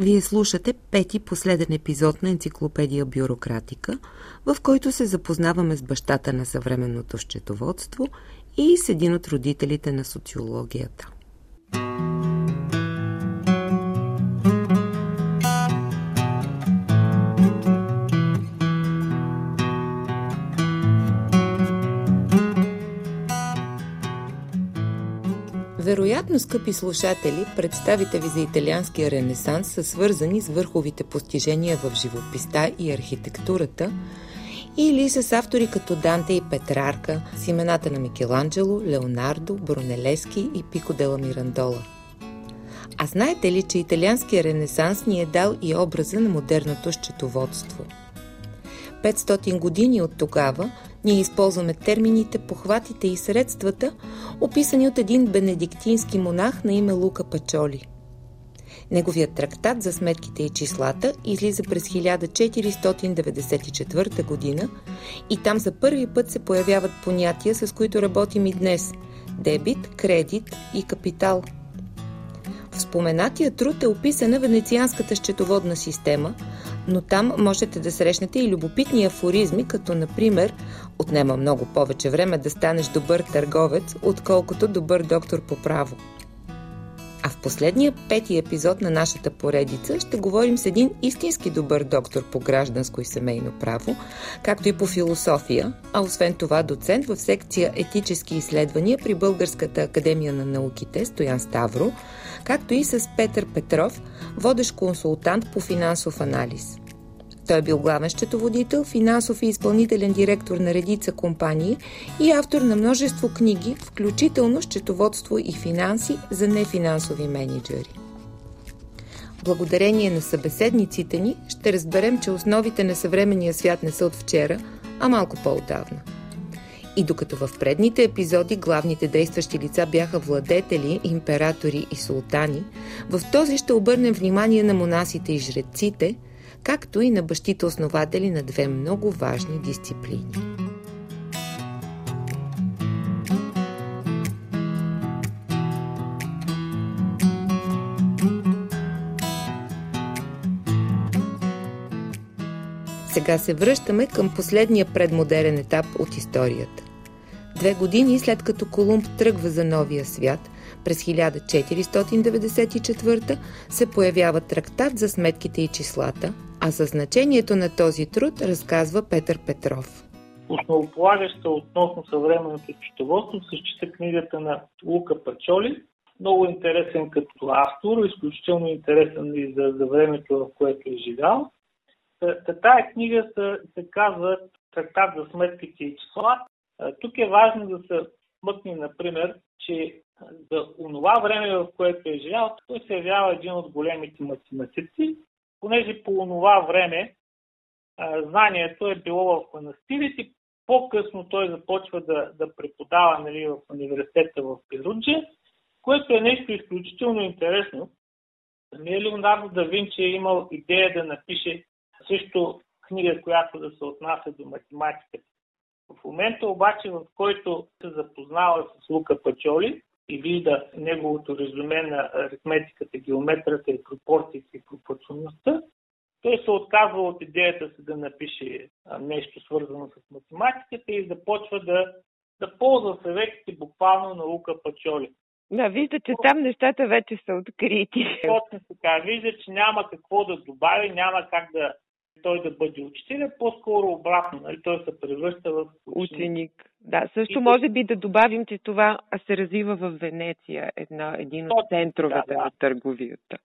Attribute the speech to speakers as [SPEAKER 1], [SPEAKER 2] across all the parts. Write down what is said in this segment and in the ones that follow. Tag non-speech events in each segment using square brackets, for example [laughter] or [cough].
[SPEAKER 1] Вие слушате пети последен епизод на енциклопедия Бюрократика, в който се запознаваме с бащата на съвременното счетоводство и с един от родителите на социологията. Вероятно, скъпи слушатели, представите ви за италианския ренесанс са свързани с върховите постижения в живописта и архитектурата или с автори като Данте и Петрарка, с имената на Микеланджело, Леонардо, Брунелески и Пико дела Мирандола. А знаете ли, че италианския ренесанс ни е дал и образа на модерното счетоводство? 500 години от тогава ние използваме термините, похватите и средствата, описани от един бенедиктински монах на име Лука Пачоли. Неговият трактат за сметките и числата излиза през 1494 година и там за първи път се появяват понятия, с които работим и днес – дебит, кредит и капитал – в споменатия труд е описана венецианската счетоводна система, но там можете да срещнете и любопитни афоризми, като например отнема много повече време да станеш добър търговец, отколкото добър доктор по право. А в последния пети епизод на нашата поредица ще говорим с един истински добър доктор по гражданско и семейно право, както и по философия, а освен това доцент в секция етически изследвания при Българската академия на науките Стоян Ставро, както и с Петър Петров, водещ консултант по финансов анализ. Той е бил главен счетоводител, финансов и изпълнителен директор на редица компании и автор на множество книги, включително счетоводство и финанси за нефинансови менеджери. Благодарение на събеседниците ни ще разберем, че основите на съвременния свят не са от вчера, а малко по-отдавна – и докато в предните епизоди главните действащи лица бяха владетели, императори и султани, в този ще обърнем внимание на монасите и жреците, както и на бащите основатели на две много важни дисциплини. Сега се връщаме към последния предмодерен етап от историята. Две години след като Колумб тръгва за новия свят, през 1494 се появява трактат за сметките и числата, а за значението на този труд разказва Петър Петров.
[SPEAKER 2] Основополагаща относно съвременното счетоводство се счита книгата на Лука Пачоли. Много интересен като автор, изключително интересен и за, за времето, в което е живял. Тая книга се, се казва Трактат за сметките и числа. Тук е важно да се смъкне, например, че за онова време, в което е живял, той се явява един от големите математици, понеже по онова време знанието е било в манастирите. По-късно той започва да, да преподава нали, в университета в Перуджи, което е нещо изключително интересно. Самия Леонардо да Винчи е имал идея да напише също книга, която да се отнася до математиката. В момента обаче, в който се запознава с Лука Пачоли и вижда неговото резюме на аритметиката, геометрията и пропорциите и пропорционността, той се отказва от идеята си да напише нещо свързано с математиката и започва да, да ползва съветите буквално на Лука Пачоли.
[SPEAKER 3] Да, вижда, че там нещата вече са открити.
[SPEAKER 2] Точно така. Вижда, че няма какво да добави, няма как да той да бъде учител, е по-скоро обратно. Нали? Той се превръща в ученик. ученик.
[SPEAKER 3] Да, също и... може би да добавим, че това се развива в Венеция, една, един от точно, центровете да, да. на търговията.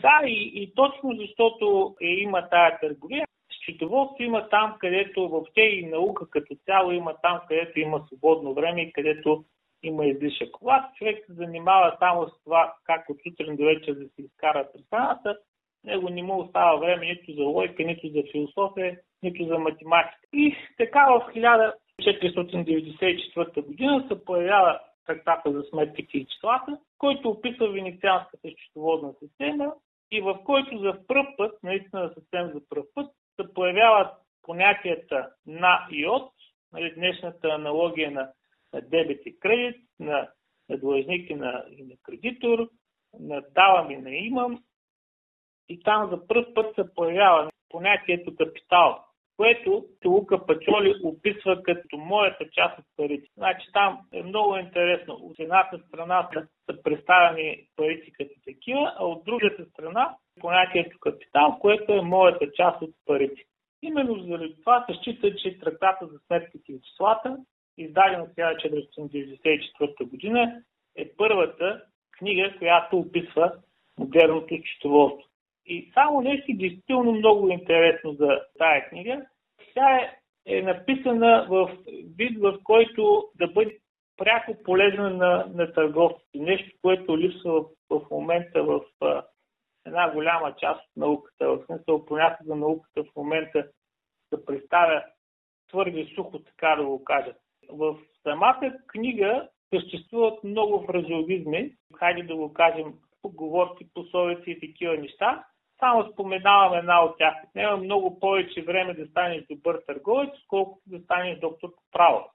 [SPEAKER 2] Да, и, и точно защото е, има тая търговия, счетоводство има там, където въобще и наука като цяло има там, където има свободно време и където има излишък. Когато човек се занимава само с това как от сутрин до вечер да се изкара страната, него не му остава време нито за лойка, нито за философия, нито за математика. И така в 1494 година се появява трактата за сметките и числата, който описва венецианската счетоводна система и в който за пръв път, наистина съвсем за пръв път, се появяват понятията на и от, нали, днешната аналогия на, на дебет и кредит, на, на длъжник и на, и на кредитор, на давам и на имам и там за първ път се появява понятието капитал, което Лука Пачоли описва като моята част от парите. Значи там е много интересно. От едната страна са представени парите като такива, а от другата страна понятието капитал, което е моята част от парите. Именно заради това се счита, че трактата за сметките и числата, издадена в 1494 година, е първата книга, която описва модерното счетоводство. И само нещо действително много интересно за тая книга. Тя е, е написана в вид, в който да бъде пряко полезна на, на търговците. Нещо, което липсва в, в момента в а, една голяма част от науката. В смисъл понятно за науката в момента се представя твърде сухо, така да го кажа. В самата книга съществуват много фразеологизми, хайде да го кажем, поговорки, пословици и такива неща. Само споменавам една от тях. Няма много повече време да станеш добър търговец, колкото да станеш доктор по право.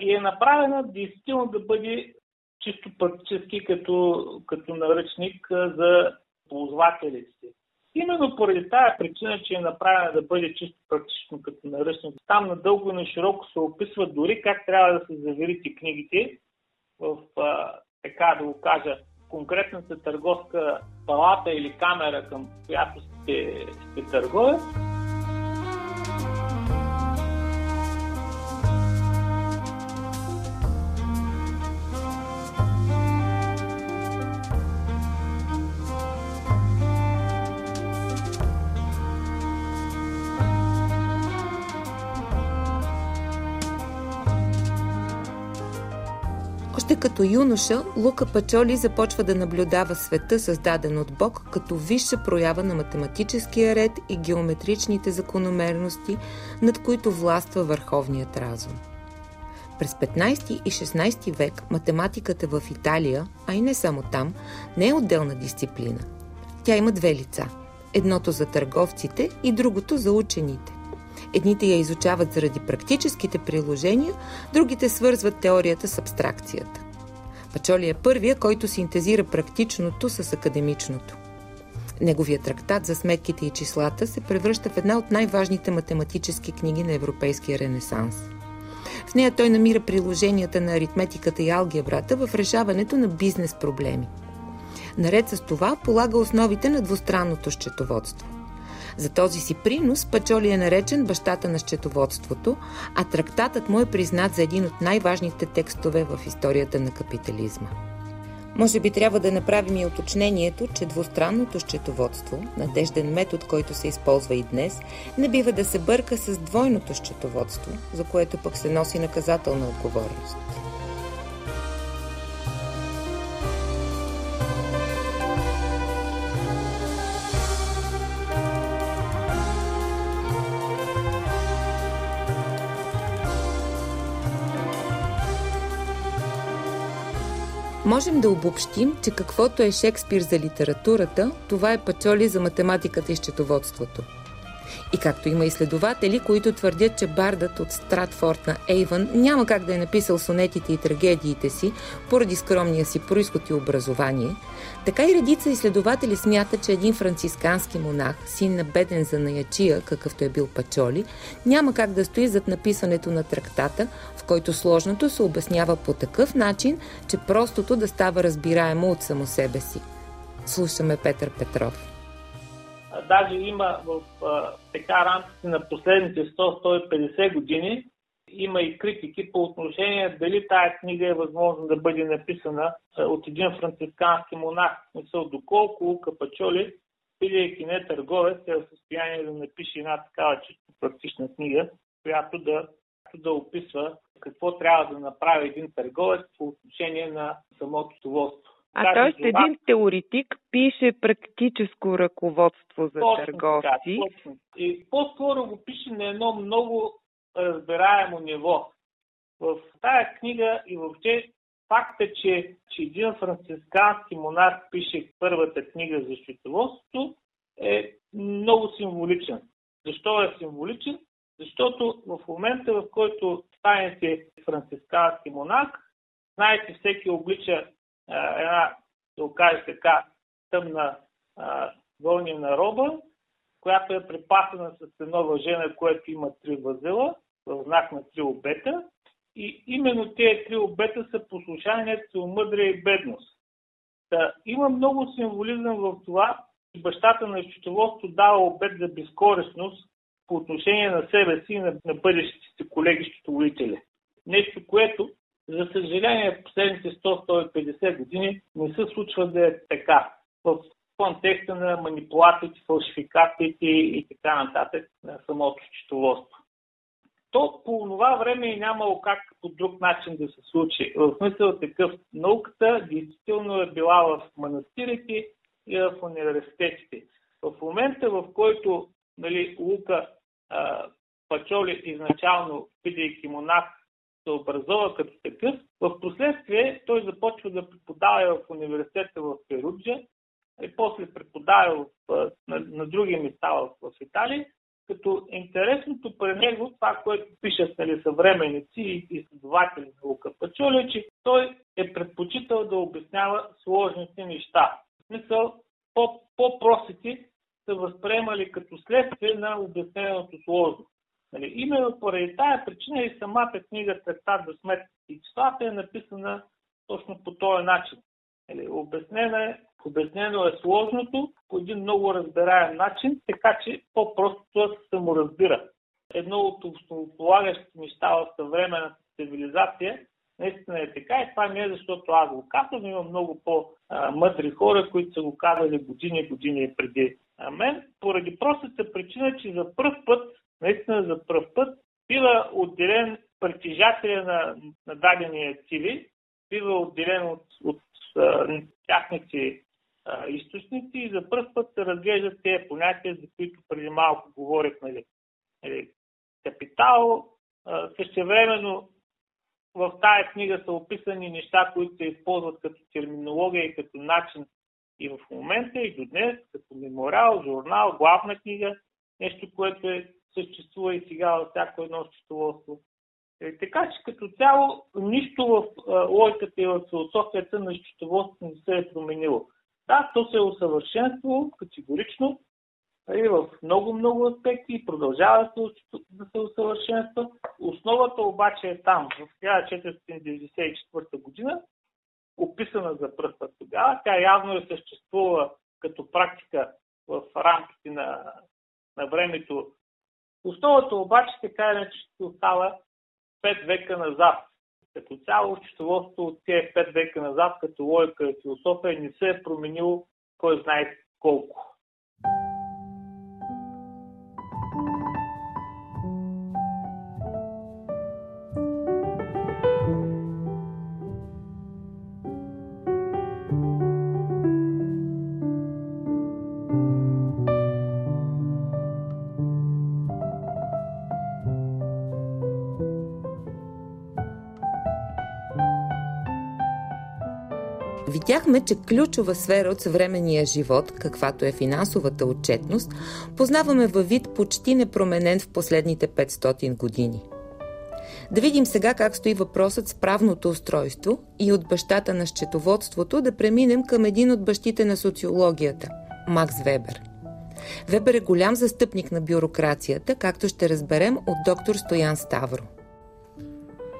[SPEAKER 2] И е направена действително да бъде чисто практически като, като наръчник за ползвателите си. Именно поради тази причина, че е направена да бъде чисто практично като наръчник. Там надълго и на широко се описва дори как трябва да се заверите книгите в, така да го кажа, конкретната търговска палата или камера, към която сте, сте търговец.
[SPEAKER 1] Още като юноша, Лука Пачоли започва да наблюдава света, създаден от Бог, като висша проява на математическия ред и геометричните закономерности, над които властва върховният разум. През 15 и 16 век математиката в Италия, а и не само там, не е отделна дисциплина. Тя има две лица. Едното за търговците и другото за учените. Едните я изучават заради практическите приложения, другите свързват теорията с абстракцията. Пачоли е първия, който синтезира практичното с академичното. Неговият трактат за сметките и числата се превръща в една от най-важните математически книги на Европейския ренесанс. В нея той намира приложенията на аритметиката и алгебрата в решаването на бизнес проблеми. Наред с това полага основите на двустранното счетоводство. За този си принос Пачоли е наречен бащата на счетоводството, а трактатът му е признат за един от най-важните текстове в историята на капитализма. Може би трябва да направим и уточнението, че двустранното счетоводство, надежден метод, който се използва и днес, не бива да се бърка с двойното счетоводство, за което пък се носи наказателна отговорност. Можем да обобщим, че каквото е Шекспир за литературата, това е Пачоли за математиката и счетоводството. И както има изследователи, които твърдят, че бардът от Стратфорд на Ейвън няма как да е написал сонетите и трагедиите си поради скромния си происход и образование, така и редица изследователи смятат, че един францискански монах, син на беден за наячия, какъвто е бил Пачоли, няма как да стои зад написането на трактата, в който сложното се обяснява по такъв начин, че простото да става разбираемо от само себе си. Слушаме Петър Петров
[SPEAKER 2] даже има в а, така рамките на последните 100-150 години, има и критики по отношение дали тая книга е възможно да бъде написана от един францискански монах. Мисъл, доколко Лука Пачоли, бидейки не търговец, е в състояние да напише една такава чисто практична книга, която да, да описва какво трябва да направи един търговец по отношение на самото доволство.
[SPEAKER 3] А т.е. един теоретик пише практическо ръководство за точно търговци. Така, точно.
[SPEAKER 2] И по-скоро го пише на едно много разбираемо ниво. В тая книга и въобще факта, че, че един францискански монарх пише първата книга за счетоводството е много символичен. Защо е символичен? Защото в момента, в който станете францискански монарх, знаете, всеки облича една, да го така, тъмна гония на роба, която е препасена с едно въжене, което има три възела, в знак на три обета. И именно тези три обета са послушание, целомъдрие и бедност. Та, има много символизъм в това, че бащата на счетоводство дава обет за безкорисност по отношение на себе си и на, на бъдещите колеги счетоводители. Нещо, което, за съжаление, последните 100-150 години не се случва да е така. В контекста на манипулациите, фалшификациите и така нататък на самото счетоводство. То по това време и нямало как по друг начин да се случи. В смисъл такъв науката действително е била в манастирите и в университетите. В момента, в който нали, Лука а, Пачоли изначално, бидейки монах, се образува като такъв, в последствие той започва да преподава в университета в Перуджа и после преподава в, на, на други места в, в Италия, като интересното при него, това, което пишат нали, съвременници и изследователи на Лука Пачоли, че той е предпочитал да обяснява сложните неща. В смисъл, по-простите са възприемали като следствие на обясненото сложно. Нали, именно поради тая причина и самата книга Трактат за сметките и числата е написана точно по този начин. Нали, обяснена е, обяснено е сложното по един много разбираем начин, така че по-просто се саморазбира. Едно от основополагащите неща в съвременната цивилизация наистина е така и това не е защото аз го казвам, има много по-мъдри хора, които са го казали години и години преди мен, поради простата причина, че за първ път, наистина за първ път, бива отделен притежателя на, на дадени активи, бива отделен от, от а, тяхните а, източници и за първ път се разглеждат тези понятия, за които преди малко говорих, нали, нали капитал, а, същевременно в тая книга са описани неща, които се използват като терминология и като начин и в момента, и до днес, като мемориал, журнал, главна книга, нещо, което е, съществува и сега във всяко едно счетоводство. Е, така че като цяло нищо в а, логиката и в философията на счетоводството не се е променило. Да, то се е усъвършенствало категорично и в много-много аспекти и продължава да се, усъвършенства. Основата обаче е там, в 1494 година, описана за път тогава. Тя явно е съществува като практика в рамките на, на времето. Основата обаче така иначе ще остава 5 века назад. Като цяло счетоводство от тези 5 века назад, като логика и философия, не се е променило кой знае колко.
[SPEAKER 1] Видяхме, че ключова сфера от съвременния живот, каквато е финансовата отчетност, познаваме във вид почти непроменен в последните 500 години. Да видим сега как стои въпросът с правното устройство и от бащата на счетоводството да преминем към един от бащите на социологията – Макс Вебер. Вебер е голям застъпник на бюрокрацията, както ще разберем от доктор Стоян Ставро.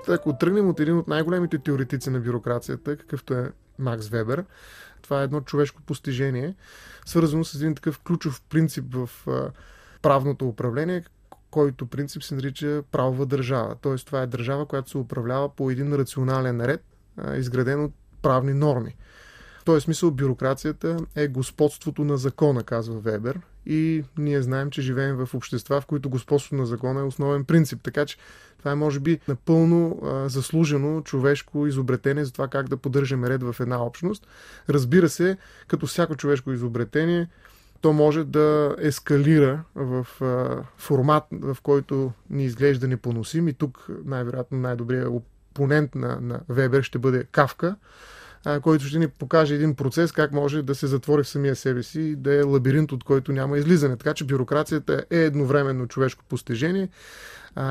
[SPEAKER 4] Ако тръгнем от един от най-големите теоретици на бюрокрацията, какъвто е Макс Вебер. Това е едно човешко постижение, свързано с един такъв ключов принцип в правното управление, който принцип се нарича правова държава. Тоест това е държава, която се управлява по един рационален ред, изграден от правни норми. Този смисъл бюрокрацията е господството на закона, казва Вебер. И ние знаем, че живеем в общества, в които господството на закона е основен принцип. Така че това е, може би, напълно а, заслужено човешко изобретение за това как да поддържаме ред в една общност. Разбира се, като всяко човешко изобретение, то може да ескалира в а, формат, в който ни изглежда непоносим. И тук най-вероятно най-добрият опонент на, на Вебер ще бъде Кавка, който ще ни покаже един процес как може да се затвори в самия себе си и да е лабиринт, от който няма излизане. Така че бюрокрацията е едновременно човешко постижение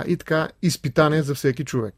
[SPEAKER 4] и така изпитание за всеки човек.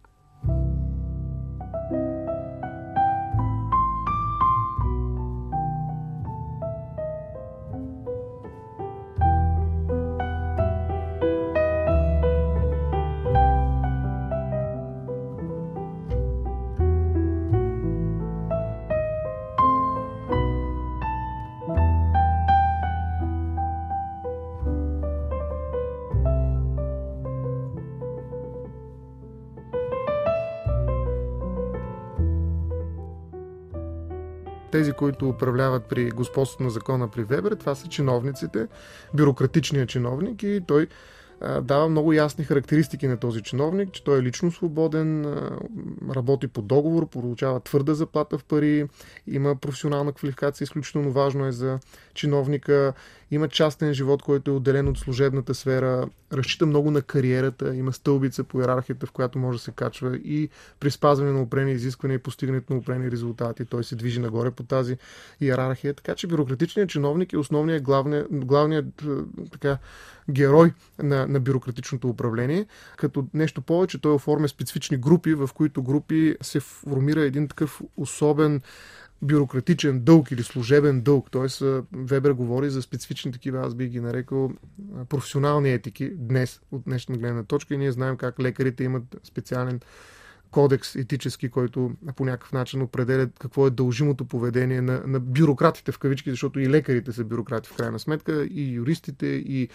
[SPEAKER 4] Тези, които управляват при господството на закона при Вебер, това са чиновниците, бюрократичният чиновник и той дава много ясни характеристики на този чиновник, че той е лично свободен, работи по договор, получава твърда заплата в пари, има професионална квалификация, изключително важно е за чиновника, има частен живот, който е отделен от служебната сфера, разчита много на кариерата, има стълбица по иерархията, в която може да се качва и при спазване на опрени изисквания и постигането на опрени резултати, той се движи нагоре по тази иерархия. Така че бюрократичният чиновник е основният, главният, главният така, герой на, на бюрократичното управление. Като нещо повече, той оформя специфични групи, в които групи се формира един такъв особен бюрократичен дълг или служебен дълг. Тоест, Вебер говори за специфични такива, аз бих ги нарекал професионални етики днес, от днешна гледна точка. И ние знаем как лекарите имат специален кодекс етически, който по някакъв начин определя какво е дължимото поведение на, на бюрократите в кавички, защото и лекарите са бюрократи в крайна сметка, и юристите, и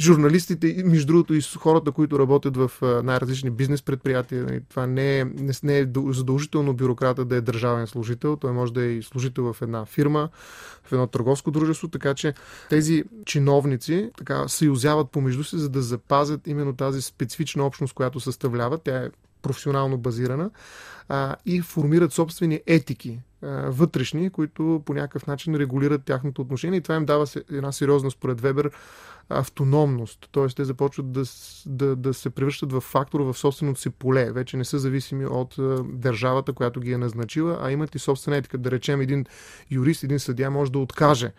[SPEAKER 4] журналистите, и между другото и хората, които работят в най-различни бизнес предприятия. Нали, това не е, не, е задължително бюрократа да е държавен служител, той може да е и служител в една фирма, в едно търговско дружество, така че тези чиновници така съюзяват помежду си, за да запазят именно тази специфична общност, която съставляват. Тя е професионално базирана а, и формират собствени етики а, вътрешни, които по някакъв начин регулират тяхното отношение и това им дава една сериозна, според Вебер, автономност. Тоест те започват да, да, да се превръщат в фактор в собственото си поле. Вече не са зависими от а, държавата, която ги е назначила, а имат и собствена етика. Да речем, един юрист, един съдия може да откаже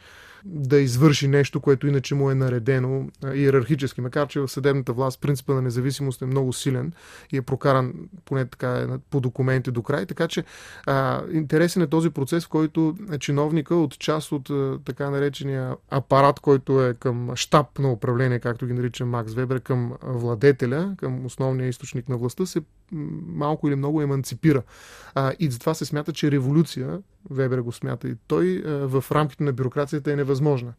[SPEAKER 4] да извърши нещо, което иначе му е наредено иерархически. Макар, че в съдебната власт принципа на независимост е много силен и е прокаран поне така е, по документи до край. Така че а, интересен е този процес, в който чиновника от част от така наречения апарат, който е към щаб на управление, както ги нарича Макс Вебер, към владетеля, към основния източник на властта, се малко или много еманципира. А, и затова се смята, че революция, Вебер го смята и той, в рамките на бюрокрацията е невъзможна.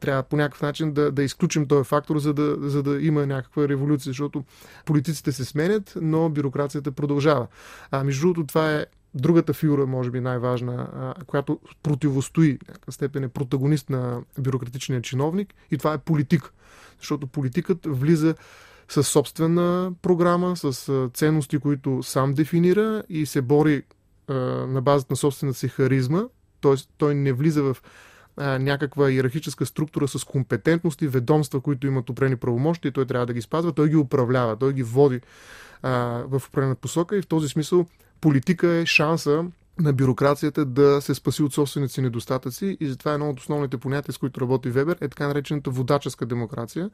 [SPEAKER 4] Трябва по някакъв начин да, да изключим този фактор, за да, за да има някаква революция, защото политиците се сменят, но бюрокрацията продължава. А, между другото, това е другата фигура, може би най-важна, която противостои, някакъв степен е протагонист на бюрократичния чиновник и това е политик. Защото политикът влиза с собствена програма, с ценности, които сам дефинира и се бори на базата на собствената си харизма, т.е. той не влиза в някаква иерархическа структура с компетентности, ведомства, които имат опрени правомощи и той трябва да ги спазва, той ги управлява, той ги води в определена посока. И в този смисъл политика е шанса на бюрокрацията да се спаси от собствените си недостатъци. И затова едно от основните понятия, с които работи Вебер, е така наречената водаческа демокрация,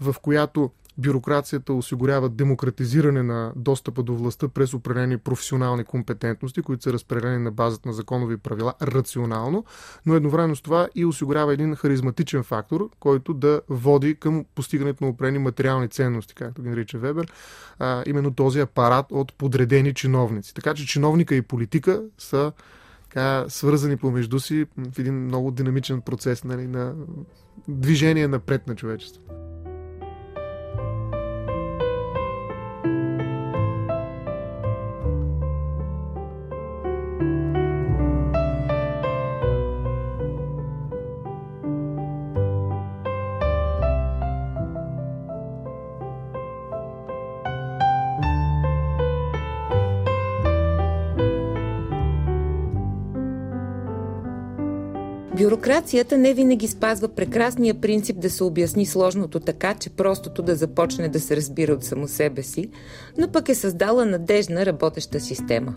[SPEAKER 4] в която бюрокрацията осигурява демократизиране на достъпа до властта през определени професионални компетентности, които са разпределени на базата на законови правила рационално, но едновременно с това и осигурява един харизматичен фактор, който да води към постигането на определени материални ценности, както ги нарича Вебер, а, именно този апарат от подредени чиновници. Така че чиновника и политика са така, свързани помежду си в един много динамичен процес нали, на движение напред на човечеството.
[SPEAKER 1] Бюрокрацията не винаги спазва прекрасния принцип да се обясни сложното така, че простото да започне да се разбира от само себе си, но пък е създала надежна работеща система.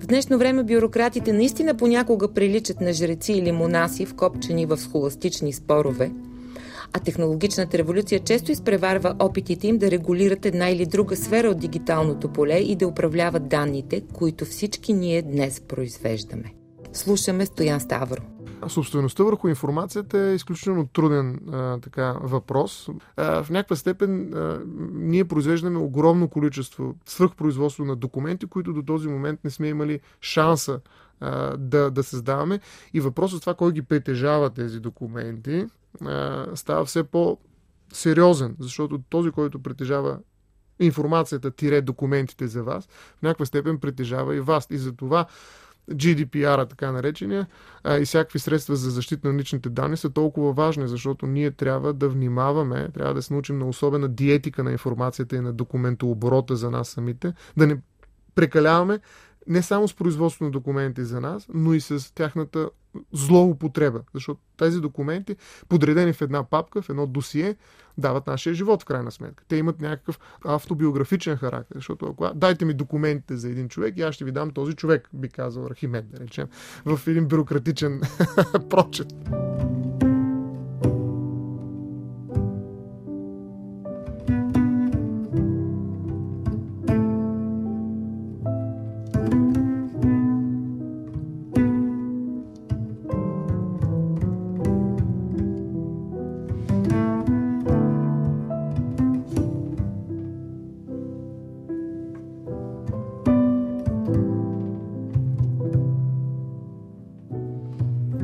[SPEAKER 1] В днешно време бюрократите наистина понякога приличат на жреци или монаси, вкопчени в схоластични спорове, а технологичната революция често изпреварва опитите им да регулират една или друга сфера от дигиталното поле и да управляват данните, които всички ние днес произвеждаме. Слушаме Стоян Ставро
[SPEAKER 4] собствеността върху информацията е изключително труден а, така, въпрос. А, в някаква степен а, ние произвеждаме огромно количество свръхпроизводство на документи, които до този момент не сме имали шанса а, да, да създаваме. И въпросът това кой ги притежава тези документи а, става все по-сериозен, защото този, който притежава информацията, тире документите за вас, в някаква степен притежава и вас. И за това GDPR, така наречения, а, и всякакви средства за защита на личните данни са толкова важни, защото ние трябва да внимаваме, трябва да се научим на особена диетика на информацията и на документооборота за нас самите, да не прекаляваме не само с производство на документи за нас, но и с тяхната злоупотреба. Защото тези документи, подредени в една папка, в едно досие, дават нашия живот в крайна сметка. Те имат някакъв автобиографичен характер. Защото ако дайте ми документите за един човек и аз ще ви дам този човек, би казал Архимед, да речем, в един бюрократичен [laughs] прочет.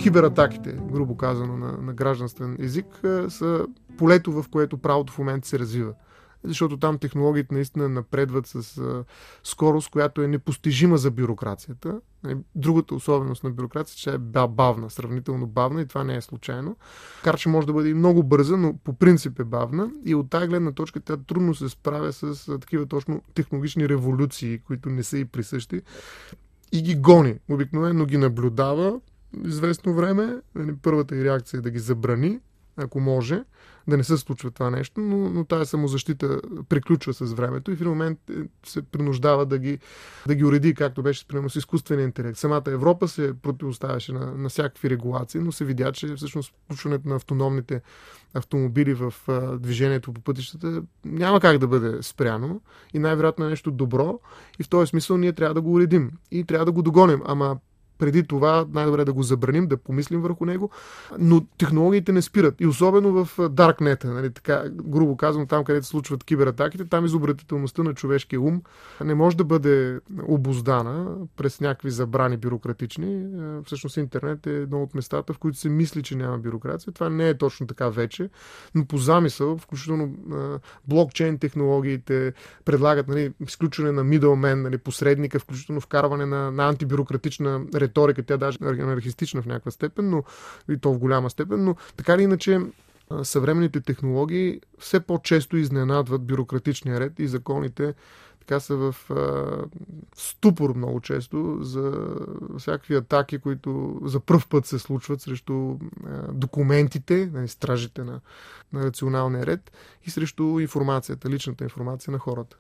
[SPEAKER 4] Кибератаките, грубо казано на, на гражданствен език, са полето, в което правото в момента се развива. Защото там технологиите наистина напредват с а, скорост, която е непостижима за бюрокрацията. Е, другата особеност на бюрокрацията че е бавна, сравнително бавна и това не е случайно. Кар, че може да бъде и много бърза, но по принцип е бавна и от тази гледна точка тя трудно се справя с такива точно технологични революции, които не са и присъщи и ги гони. Обикновено ги наблюдава, известно време. Нали, първата и реакция е да ги забрани, ако може, да не се случва това нещо, но, но тази самозащита приключва с времето и в един момент е, се принуждава да ги, да ги уреди, както беше примерно с изкуствения интелект. Самата Европа се противоставяше на, на всякакви регулации, но се видя, че всъщност включването на автономните автомобили в а, движението по пътищата няма как да бъде спряно и най-вероятно е нещо добро и в този смисъл ние трябва да го уредим и трябва да го догоним. Ама преди това най-добре да го забраним, да помислим върху него, но технологиите не спират. И особено в Darknet, нали, така, грубо казвам, там където се случват кибератаките, там изобретителността на човешкия ум не може да бъде обоздана през някакви забрани бюрократични. Всъщност интернет е едно от местата, в които се мисли, че няма бюрокрация. Това не е точно така вече, но по замисъл, включително блокчейн технологиите предлагат нали, изключване на middleman, нали, посредника, включително вкарване на, на антибюрократична риторика, тя даже е анархистична в някаква степен, но и то в голяма степен, но така или иначе съвременните технологии все по-често изненадват бюрократичния ред и законите така са в а, ступор много често за всякакви атаки, които за първ път се случват срещу документите, нали, стражите на, на рационалния ред и срещу информацията, личната информация на хората.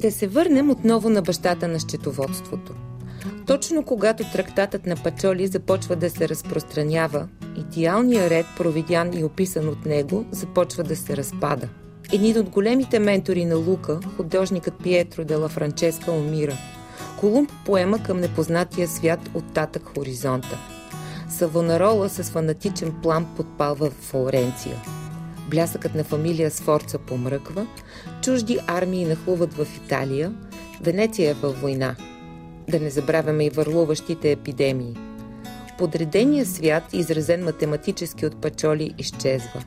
[SPEAKER 1] Да се върнем отново на бащата на счетоводството. Точно когато трактатът на Пачоли започва да се разпространява, идеалният ред, провидян и описан от него, започва да се разпада. Един от големите ментори на Лука, художникът Пиетро де ла Франческа, умира. Колумб поема към непознатия свят от татък хоризонта. Савонарола с фанатичен план подпалва Флоренция – Блясъкът на фамилия Сфорца помръква, чужди армии нахлуват в Италия, Венеция е във война. Да не забравяме и върлуващите епидемии. Подредения свят, изразен математически от Пачоли, изчезва.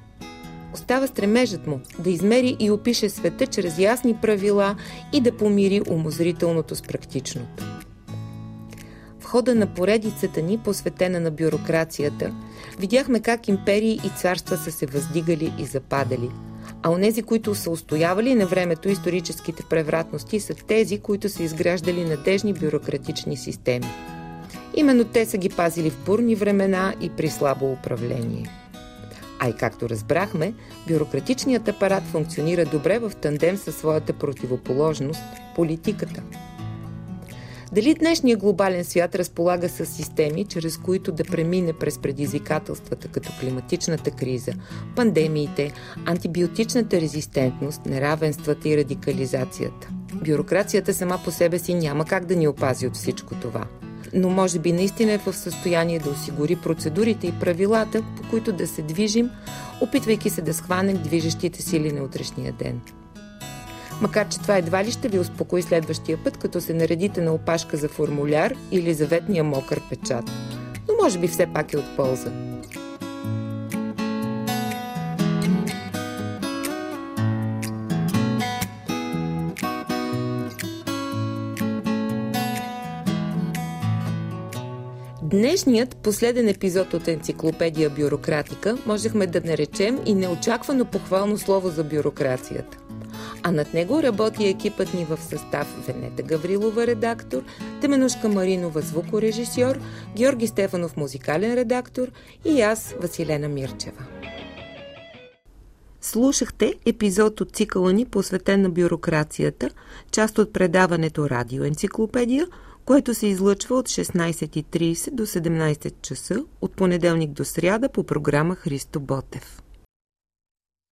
[SPEAKER 1] Остава стремежът му да измери и опише света чрез ясни правила и да помири умозрителното с практичното хода на поредицата ни, посветена на бюрокрацията, видяхме как империи и царства са се въздигали и западали. А онези, които са устоявали на времето историческите превратности, са тези, които са изграждали надежни бюрократични системи. Именно те са ги пазили в бурни времена и при слабо управление. А и както разбрахме, бюрократичният апарат функционира добре в тандем със своята противоположност – политиката – Дали днешния глобален свят разполага с системи, чрез които да премине през предизвикателствата, като климатичната криза, пандемиите, антибиотичната резистентност, неравенствата и радикализацията? Бюрокрацията сама по себе си няма как да ни опази от всичко това но може би наистина е в състояние да осигури процедурите и правилата, по които да се движим, опитвайки се да схванем движещите сили на утрешния ден. Макар, че това едва ли ще ви успокои следващия път, като се наредите на опашка за формуляр или заветния мокър печат. Но може би все пак е от полза. Днешният последен епизод от енциклопедия Бюрократика можехме да наречем и неочаквано похвално слово за бюрокрацията. А над него работи екипът ни в състав Венета Гаврилова редактор, Теменушка Маринова звукорежисьор, Георги Стефанов музикален редактор и аз Василена Мирчева. Слушахте епизод от цикъла ни посветен на бюрокрацията, част от предаването Радиоенциклопедия – което се излъчва от 16.30 до 17 часа от понеделник до сряда по програма Христо Ботев.